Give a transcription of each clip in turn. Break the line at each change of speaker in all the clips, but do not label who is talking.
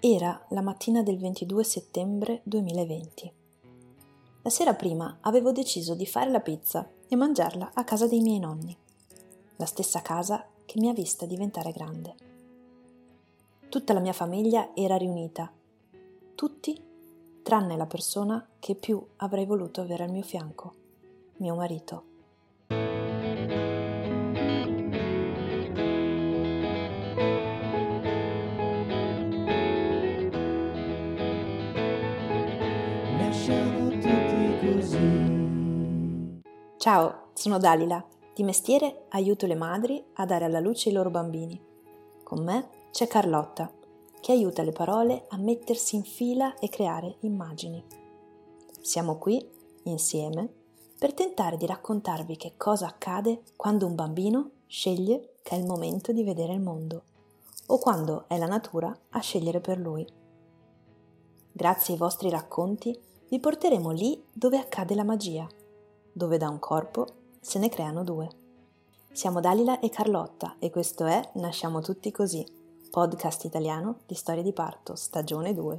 Era la mattina del 22 settembre 2020. La sera prima avevo deciso di fare la pizza e mangiarla a casa dei miei nonni, la stessa casa che mi ha vista diventare grande. Tutta la mia famiglia era riunita, tutti tranne la persona che più avrei voluto avere al mio fianco, mio marito. Ciao, sono Dalila. Di mestiere aiuto le madri a dare alla luce i loro bambini. Con me c'è Carlotta, che aiuta le parole a mettersi in fila e creare immagini. Siamo qui, insieme, per tentare di raccontarvi che cosa accade quando un bambino sceglie che è il momento di vedere il mondo o quando è la natura a scegliere per lui. Grazie ai vostri racconti vi porteremo lì dove accade la magia dove da un corpo se ne creano due. Siamo Dalila e Carlotta e questo è Nasciamo tutti così, podcast italiano di storie di parto, stagione 2.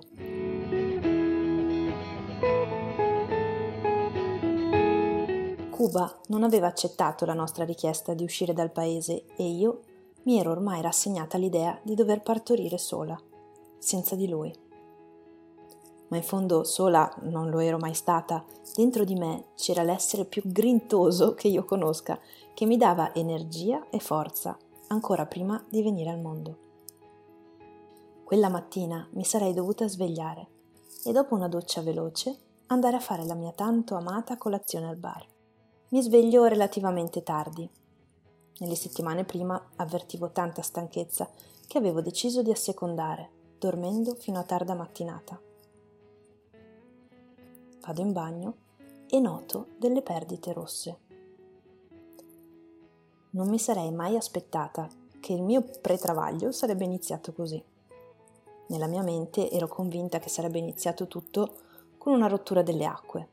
Cuba non aveva accettato la nostra richiesta di uscire dal paese e io mi ero ormai rassegnata all'idea di dover partorire sola, senza di lui ma in fondo sola non lo ero mai stata. Dentro di me c'era l'essere più grintoso che io conosca, che mi dava energia e forza, ancora prima di venire al mondo. Quella mattina mi sarei dovuta svegliare e dopo una doccia veloce andare a fare la mia tanto amata colazione al bar. Mi sveglio relativamente tardi. Nelle settimane prima avvertivo tanta stanchezza che avevo deciso di assecondare, dormendo fino a tarda mattinata vado in bagno e noto delle perdite rosse. Non mi sarei mai aspettata che il mio pretravaglio sarebbe iniziato così. Nella mia mente ero convinta che sarebbe iniziato tutto con una rottura delle acque.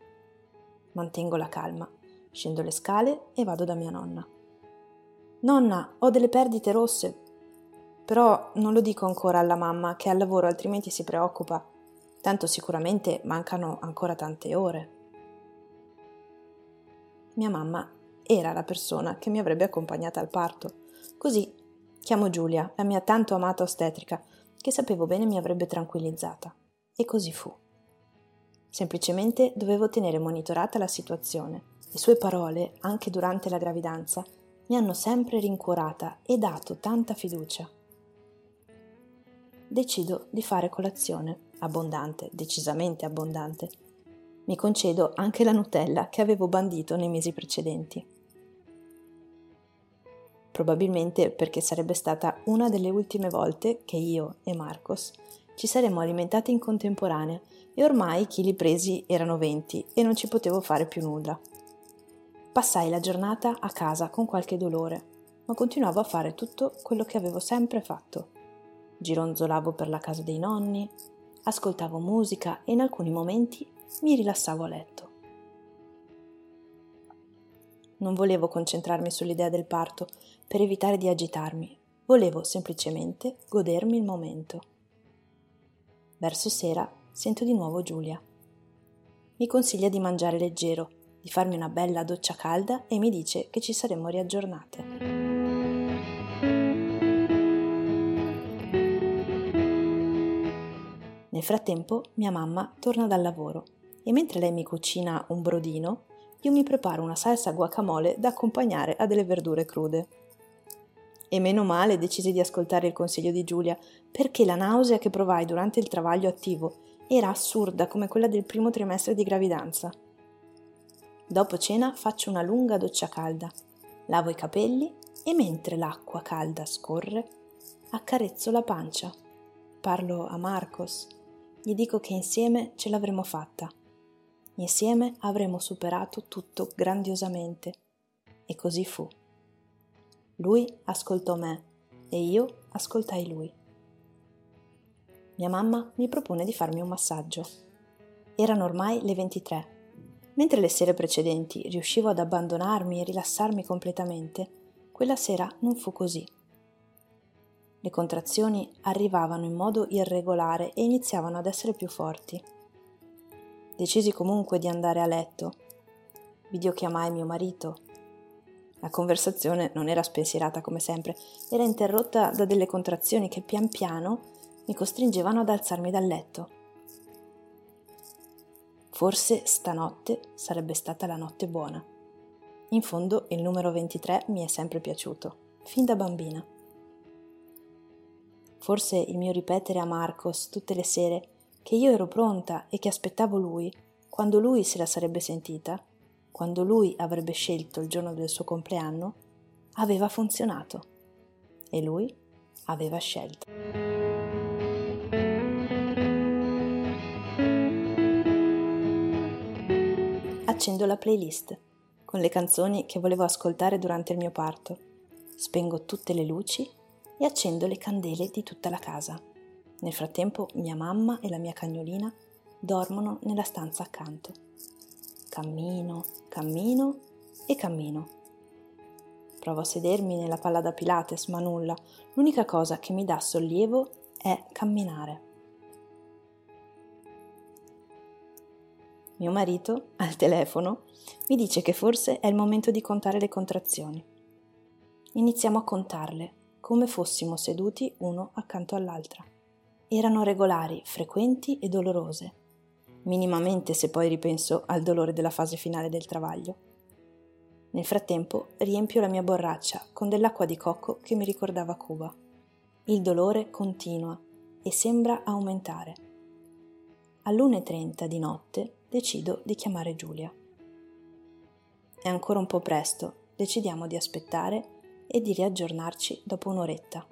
Mantengo la calma, scendo le scale e vado da mia nonna. Nonna, ho delle perdite rosse. Però non lo dico ancora alla mamma che è al lavoro altrimenti si preoccupa tanto sicuramente mancano ancora tante ore. Mia mamma era la persona che mi avrebbe accompagnata al parto. Così chiamo Giulia, la mia tanto amata ostetrica, che sapevo bene mi avrebbe tranquillizzata. E così fu. Semplicemente dovevo tenere monitorata la situazione. Le sue parole, anche durante la gravidanza, mi hanno sempre rincuorata e dato tanta fiducia. Decido di fare colazione abbondante, decisamente abbondante. Mi concedo anche la Nutella che avevo bandito nei mesi precedenti. Probabilmente perché sarebbe stata una delle ultime volte che io e Marcos ci saremmo alimentati in contemporanea e ormai i chili presi erano 20 e non ci potevo fare più nulla. Passai la giornata a casa con qualche dolore, ma continuavo a fare tutto quello che avevo sempre fatto. Gironzolavo per la casa dei nonni, ascoltavo musica e in alcuni momenti mi rilassavo a letto. Non volevo concentrarmi sull'idea del parto per evitare di agitarmi, volevo semplicemente godermi il momento. Verso sera sento di nuovo Giulia. Mi consiglia di mangiare leggero, di farmi una bella doccia calda e mi dice che ci saremmo riaggiornate. Nel frattempo mia mamma torna dal lavoro e mentre lei mi cucina un brodino, io mi preparo una salsa guacamole da accompagnare a delle verdure crude. E meno male decisi di ascoltare il consiglio di Giulia, perché la nausea che provai durante il travaglio attivo era assurda come quella del primo trimestre di gravidanza. Dopo cena faccio una lunga doccia calda, lavo i capelli e mentre l'acqua calda scorre, accarezzo la pancia. Parlo a Marcos, gli dico che insieme ce l'avremo fatta. Insieme avremo superato tutto grandiosamente. E così fu. Lui ascoltò me e io ascoltai lui. Mia mamma mi propone di farmi un massaggio. Erano ormai le 23. Mentre le sere precedenti riuscivo ad abbandonarmi e rilassarmi completamente, quella sera non fu così. Le contrazioni arrivavano in modo irregolare e iniziavano ad essere più forti. Decisi comunque di andare a letto. Videochiamai mio marito. La conversazione non era spensierata come sempre, era interrotta da delle contrazioni che pian piano mi costringevano ad alzarmi dal letto. Forse stanotte sarebbe stata la notte buona. In fondo il numero 23 mi è sempre piaciuto, fin da bambina. Forse il mio ripetere a Marcos tutte le sere che io ero pronta e che aspettavo lui, quando lui se la sarebbe sentita, quando lui avrebbe scelto il giorno del suo compleanno, aveva funzionato. E lui aveva scelto. Accendo la playlist con le canzoni che volevo ascoltare durante il mio parto. Spengo tutte le luci e accendo le candele di tutta la casa. Nel frattempo mia mamma e la mia cagnolina dormono nella stanza accanto. Cammino, cammino e cammino. Provo a sedermi nella palla da Pilates, ma nulla. L'unica cosa che mi dà sollievo è camminare. Mio marito, al telefono, mi dice che forse è il momento di contare le contrazioni. Iniziamo a contarle come fossimo seduti uno accanto all'altra. Erano regolari, frequenti e dolorose, minimamente se poi ripenso al dolore della fase finale del travaglio. Nel frattempo riempio la mia borraccia con dell'acqua di cocco che mi ricordava Cuba. Il dolore continua e sembra aumentare. All'1.30 di notte decido di chiamare Giulia. È ancora un po' presto, decidiamo di aspettare e di riaggiornarci dopo un'oretta.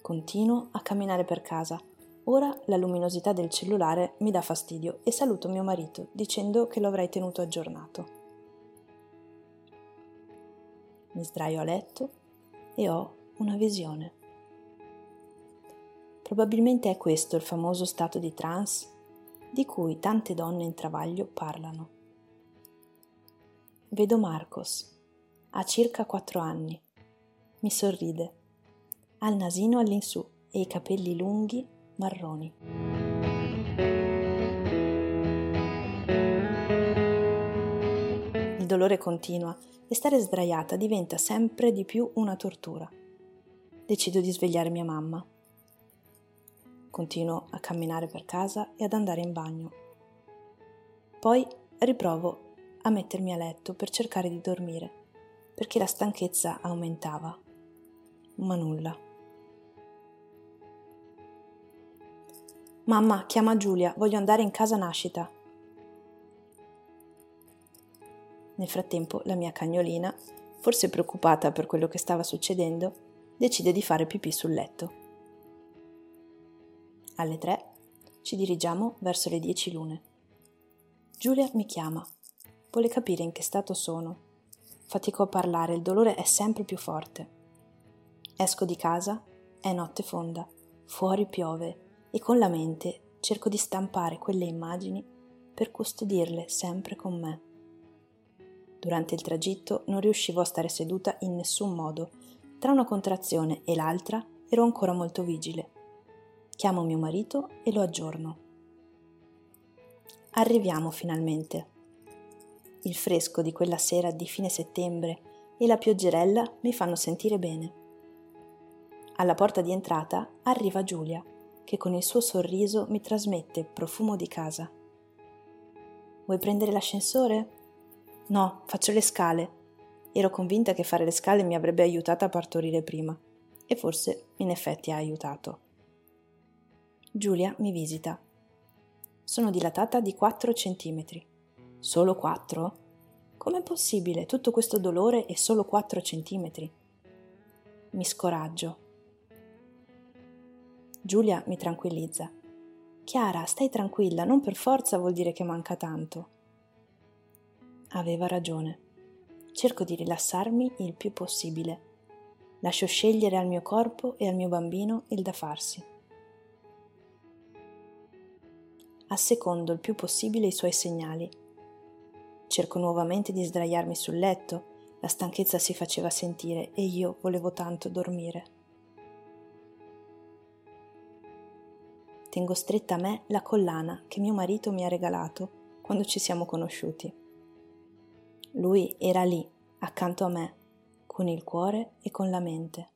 Continuo a camminare per casa. Ora la luminosità del cellulare mi dà fastidio e saluto mio marito dicendo che lo avrei tenuto aggiornato. Mi sdraio a letto e ho una visione. Probabilmente è questo il famoso stato di trance di cui tante donne in travaglio parlano. Vedo Marcos, ha circa quattro anni, mi sorride. Ha il nasino all'insù e i capelli lunghi, marroni. Il dolore continua e stare sdraiata diventa sempre di più una tortura. Decido di svegliare mia mamma. Continuo a camminare per casa e ad andare in bagno. Poi riprovo a mettermi a letto per cercare di dormire, perché la stanchezza aumentava ma nulla. Mamma, chiama Giulia, voglio andare in casa nascita. Nel frattempo la mia cagnolina, forse preoccupata per quello che stava succedendo, decide di fare pipì sul letto. Alle tre ci dirigiamo verso le dieci lune. Giulia mi chiama, vuole capire in che stato sono. Fatico a parlare, il dolore è sempre più forte. Esco di casa, è notte fonda, fuori piove e con la mente cerco di stampare quelle immagini per custodirle sempre con me. Durante il tragitto non riuscivo a stare seduta in nessun modo. Tra una contrazione e l'altra ero ancora molto vigile. Chiamo mio marito e lo aggiorno. Arriviamo finalmente. Il fresco di quella sera di fine settembre e la pioggerella mi fanno sentire bene. Alla porta di entrata arriva Giulia, che con il suo sorriso mi trasmette profumo di casa. Vuoi prendere l'ascensore? No, faccio le scale. Ero convinta che fare le scale mi avrebbe aiutata a partorire prima, e forse in effetti ha aiutato. Giulia mi visita. Sono dilatata di 4 centimetri. Solo 4? Com'è possibile tutto questo dolore e solo 4 centimetri? Mi scoraggio Giulia mi tranquillizza. Chiara, stai tranquilla, non per forza vuol dire che manca tanto. Aveva ragione. Cerco di rilassarmi il più possibile. Lascio scegliere al mio corpo e al mio bambino il da farsi. Assecondo il più possibile i suoi segnali. Cerco nuovamente di sdraiarmi sul letto, la stanchezza si faceva sentire e io volevo tanto dormire. Tengo stretta a me la collana che mio marito mi ha regalato quando ci siamo conosciuti. Lui era lì, accanto a me, con il cuore e con la mente.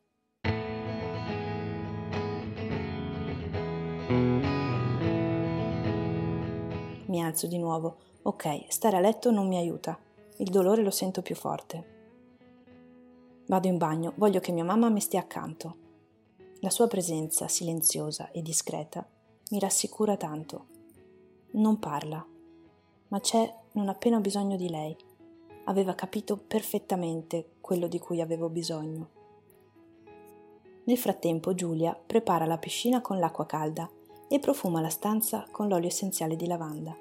Mi alzo di nuovo. Ok, stare a letto non mi aiuta. Il dolore lo sento più forte. Vado in bagno, voglio che mia mamma mi stia accanto. La sua presenza silenziosa e discreta mi rassicura tanto. Non parla, ma c'è non appena bisogno di lei. Aveva capito perfettamente quello di cui avevo bisogno. Nel frattempo Giulia prepara la piscina con l'acqua calda e profuma la stanza con l'olio essenziale di lavanda.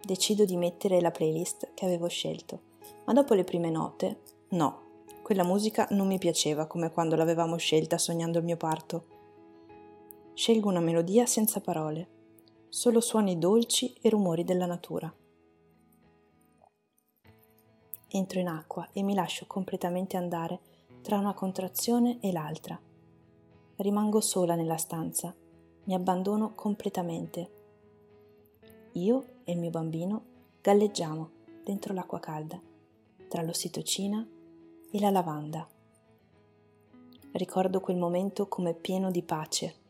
Decido di mettere la playlist che avevo scelto, ma dopo le prime note, no, quella musica non mi piaceva come quando l'avevamo scelta sognando il mio parto. Scelgo una melodia senza parole, solo suoni dolci e rumori della natura. Entro in acqua e mi lascio completamente andare tra una contrazione e l'altra. Rimango sola nella stanza, mi abbandono completamente. Io e il mio bambino galleggiamo dentro l'acqua calda, tra l'ossitocina e la lavanda. Ricordo quel momento come pieno di pace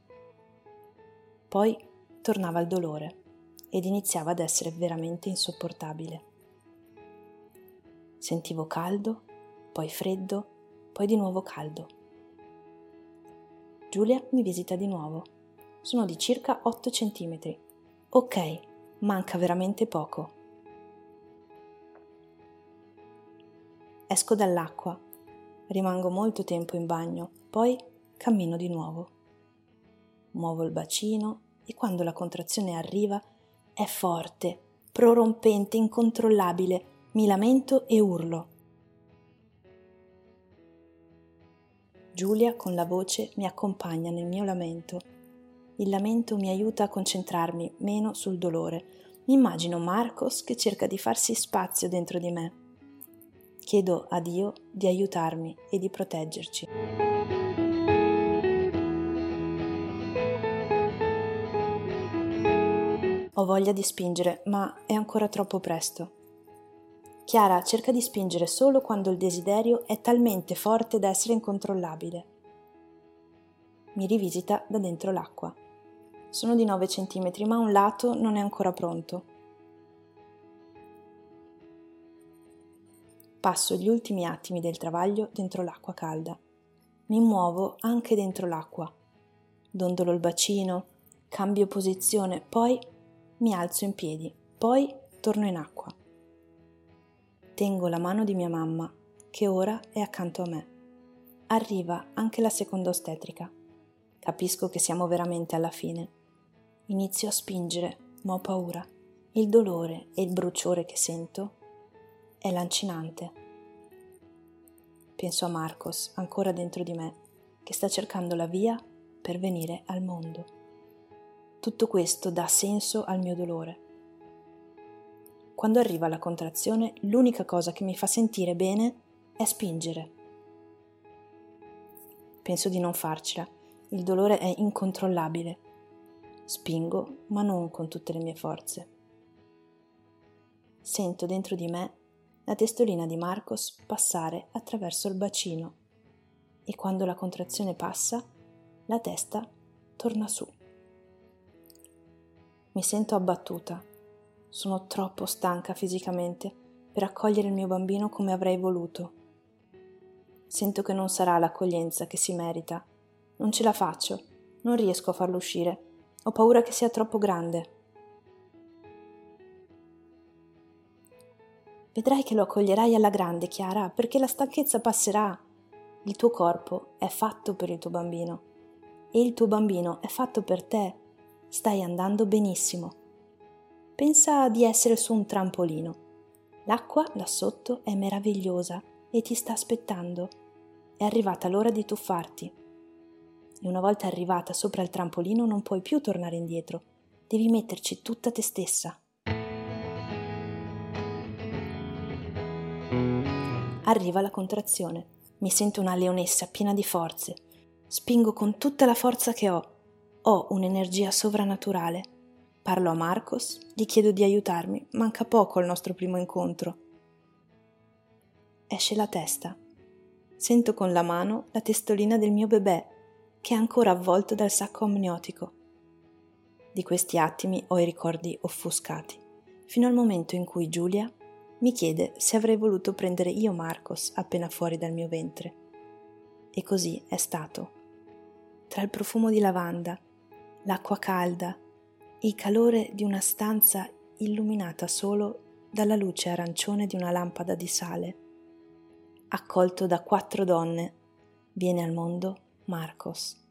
poi tornava il dolore ed iniziava ad essere veramente insopportabile. Sentivo caldo, poi freddo, poi di nuovo caldo. Giulia mi visita di nuovo. Sono di circa 8 cm. Ok, manca veramente poco. Esco dall'acqua, rimango molto tempo in bagno, poi cammino di nuovo muovo il bacino e quando la contrazione arriva è forte, prorompente, incontrollabile, mi lamento e urlo. Giulia con la voce mi accompagna nel mio lamento. Il lamento mi aiuta a concentrarmi meno sul dolore. Mi immagino Marcos che cerca di farsi spazio dentro di me. Chiedo a Dio di aiutarmi e di proteggerci. Ho voglia di spingere, ma è ancora troppo presto. Chiara cerca di spingere solo quando il desiderio è talmente forte da essere incontrollabile. Mi rivisita da dentro l'acqua. Sono di 9 cm, ma un lato non è ancora pronto. Passo gli ultimi attimi del travaglio dentro l'acqua calda. Mi muovo anche dentro l'acqua. Dondolo il bacino, cambio posizione, poi mi alzo in piedi, poi torno in acqua. Tengo la mano di mia mamma, che ora è accanto a me. Arriva anche la seconda ostetrica. Capisco che siamo veramente alla fine. Inizio a spingere, ma ho paura. Il dolore e il bruciore che sento è lancinante. Penso a Marcos, ancora dentro di me, che sta cercando la via per venire al mondo. Tutto questo dà senso al mio dolore. Quando arriva la contrazione, l'unica cosa che mi fa sentire bene è spingere. Penso di non farcela, il dolore è incontrollabile. Spingo, ma non con tutte le mie forze. Sento dentro di me la testolina di Marcos passare attraverso il bacino e quando la contrazione passa, la testa torna su. Mi sento abbattuta. Sono troppo stanca fisicamente per accogliere il mio bambino come avrei voluto. Sento che non sarà l'accoglienza che si merita. Non ce la faccio. Non riesco a farlo uscire. Ho paura che sia troppo grande. Vedrai che lo accoglierai alla grande, Chiara, perché la stanchezza passerà. Il tuo corpo è fatto per il tuo bambino e il tuo bambino è fatto per te Stai andando benissimo. Pensa di essere su un trampolino. L'acqua là sotto è meravigliosa e ti sta aspettando. È arrivata l'ora di tuffarti. E una volta arrivata sopra il trampolino non puoi più tornare indietro. Devi metterci tutta te stessa. Arriva la contrazione. Mi sento una leonessa piena di forze. Spingo con tutta la forza che ho Ho un'energia sovrannaturale. Parlo a Marcos, gli chiedo di aiutarmi, manca poco al nostro primo incontro. Esce la testa. Sento con la mano la testolina del mio bebè, che è ancora avvolto dal sacco amniotico. Di questi attimi ho i ricordi offuscati, fino al momento in cui Giulia mi chiede se avrei voluto prendere io Marcos appena fuori dal mio ventre. E così è stato. Tra il profumo di lavanda, l'acqua calda il calore di una stanza illuminata solo dalla luce arancione di una lampada di sale, accolto da quattro donne, viene al mondo Marcos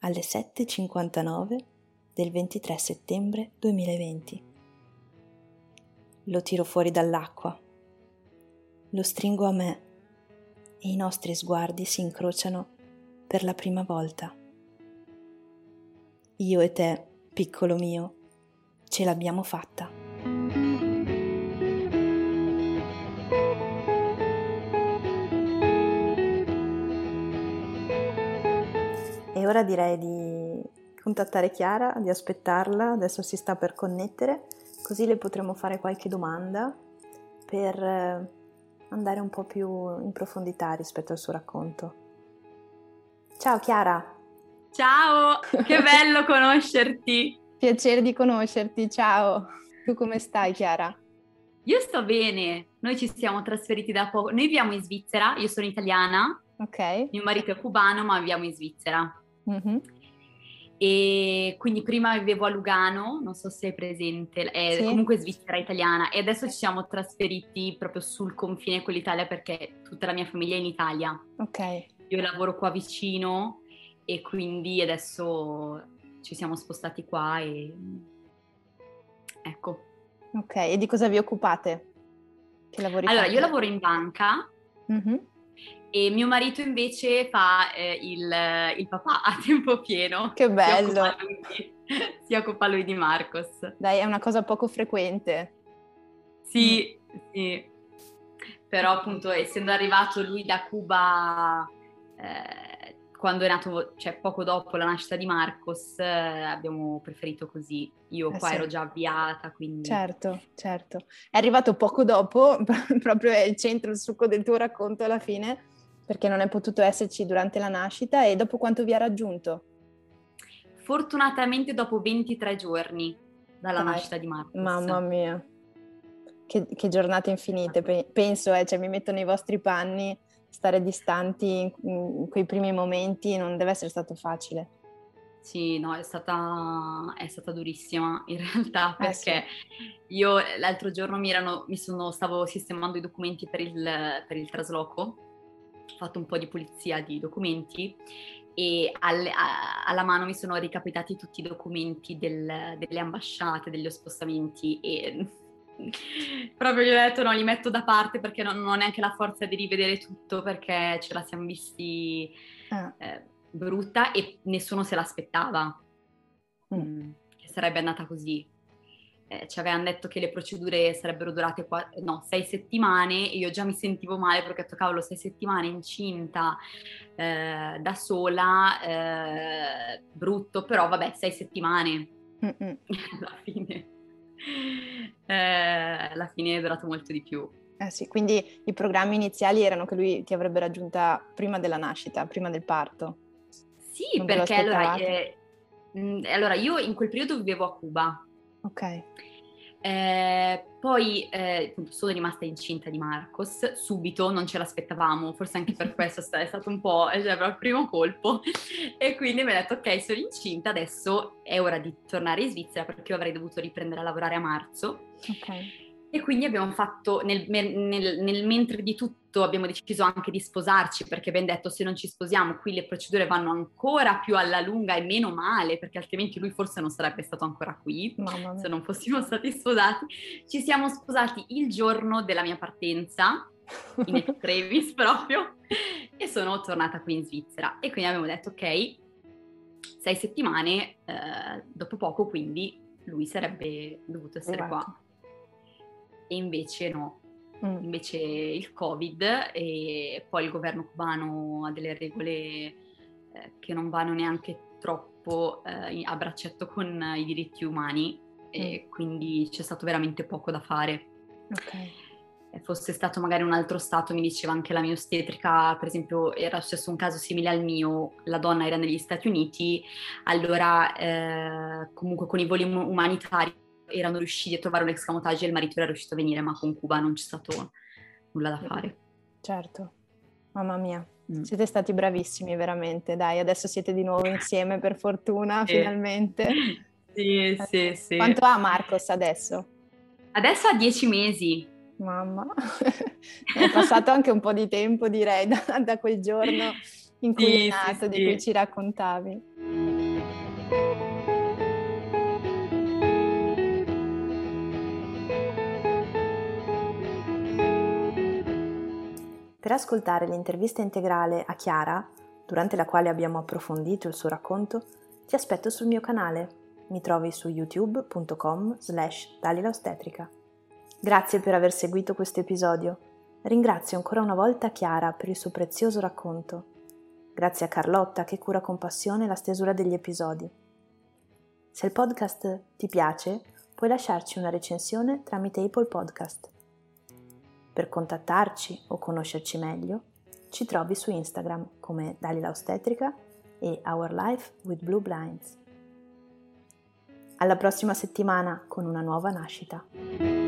alle 7.59 del 23 settembre 2020. Lo tiro fuori dall'acqua, lo stringo a me e i nostri sguardi si incrociano per la prima volta. Io e te, piccolo mio, ce l'abbiamo fatta. E ora direi di contattare Chiara, di aspettarla, adesso si sta per connettere, così le potremo fare qualche domanda per eh, andare un po' più in profondità rispetto al suo racconto. Ciao Chiara!
Ciao, che bello conoscerti!
Piacere di conoscerti, ciao! Tu come stai Chiara?
Io sto bene, noi ci siamo trasferiti da poco, noi viviamo in Svizzera, io sono italiana,
ok.
Mio marito è cubano ma viviamo in Svizzera. Mm-hmm. E quindi prima vivevo a Lugano, non so se è presente, è sì. comunque Svizzera italiana e adesso ci siamo trasferiti proprio sul confine con l'Italia perché tutta la mia famiglia è in Italia.
Ok.
Io lavoro qua vicino e quindi adesso ci siamo spostati qua e ecco.
Ok, e di cosa vi occupate?
Che lavori allora, fate? io lavoro in banca. Mm-hmm e mio marito invece fa eh, il, il, papà a tempo pieno.
Che bello! Si
occupa, di, si occupa lui di Marcos.
Dai, è una cosa poco frequente.
Sì, mm. sì. Però appunto essendo arrivato lui da Cuba eh, quando è nato, cioè poco dopo la nascita di Marcos, eh, abbiamo preferito così. Io eh qua sì. ero già avviata, quindi...
Certo, certo. È arrivato poco dopo, proprio è il centro, il succo del tuo racconto alla fine perché non è potuto esserci durante la nascita e dopo quanto vi ha raggiunto?
Fortunatamente dopo 23 giorni dalla Dai, nascita di Marcos.
Mamma mia, che, che giornate infinite, penso, eh, cioè mi metto nei vostri panni, stare distanti in, quei primi momenti non deve essere stato facile.
Sì, no, è stata, è stata durissima in realtà perché eh sì. io l'altro giorno mi, erano, mi sono, stavo sistemando i documenti per il, per il trasloco fatto un po' di pulizia di documenti e alle, a, alla mano mi sono ricapitati tutti i documenti del, delle ambasciate, degli spostamenti e proprio gli ho detto no, li metto da parte perché non, non ho neanche la forza di rivedere tutto perché ce la siamo visti ah. eh, brutta e nessuno se l'aspettava mm. che sarebbe andata così eh, ci avevano detto che le procedure sarebbero durate qua, no, sei settimane e io già mi sentivo male perché ho detto cavolo sei settimane incinta eh, da sola, eh, brutto, però vabbè sei settimane alla fine. Eh, alla fine è durato molto di più.
Eh sì, quindi i programmi iniziali erano che lui ti avrebbe raggiunta prima della nascita, prima del parto.
Sì, non perché allora, eh, allora io in quel periodo vivevo a Cuba
Ok.
Eh, poi eh, sono rimasta incinta di Marcos subito, non ce l'aspettavamo, forse anche per questo è stato un po' cioè, il primo colpo. E quindi mi ha detto: Ok, sono incinta, adesso è ora di tornare in Svizzera perché io avrei dovuto riprendere a lavorare a marzo.
Ok.
E quindi abbiamo fatto, nel, nel, nel, mentre di tutto abbiamo deciso anche di sposarci, perché abbiamo detto se non ci sposiamo qui le procedure vanno ancora più alla lunga e meno male, perché altrimenti lui forse non sarebbe stato ancora qui, se non fossimo stati sposati. Ci siamo sposati il giorno della mia partenza, in extremis proprio, e sono tornata qui in Svizzera. E quindi abbiamo detto ok, sei settimane, eh, dopo poco quindi lui sarebbe dovuto essere esatto. qua e invece no. Mm. Invece il Covid e poi il governo cubano ha delle regole eh, che non vanno neanche troppo eh, a braccetto con i diritti umani e mm. quindi c'è stato veramente poco da fare.
Ok
fosse stato magari un altro stato, mi diceva anche la mia ostetrica, per esempio era successo un caso simile al mio, la donna era negli Stati Uniti, allora eh, comunque con i voli umanitari erano riusciti a trovare un escamotage e il marito era riuscito a venire, ma con Cuba non c'è stato nulla da fare.
Certo, mamma mia. Mm. Siete stati bravissimi veramente, dai, adesso siete di nuovo insieme per fortuna, sì. finalmente.
Sì, sì, sì.
Quanto ha Marcos adesso?
Adesso ha dieci mesi.
Mamma, è passato anche un po' di tempo direi da, da quel giorno in cui sì, è nato, sì, di cui ci raccontavi.
Per ascoltare l'intervista integrale a Chiara, durante la quale abbiamo approfondito il suo racconto, ti aspetto sul mio canale. Mi trovi su youtube.com slash dalilaostetrica. Grazie per aver seguito questo episodio. Ringrazio ancora una volta Chiara per il suo prezioso racconto. Grazie a Carlotta che cura con passione la stesura degli episodi. Se il podcast ti piace, puoi lasciarci una recensione tramite Apple Podcast. Per contattarci o conoscerci meglio, ci trovi su Instagram come Dalila Ostetrica e Our Life with Blue Blinds. Alla prossima settimana con una nuova nascita.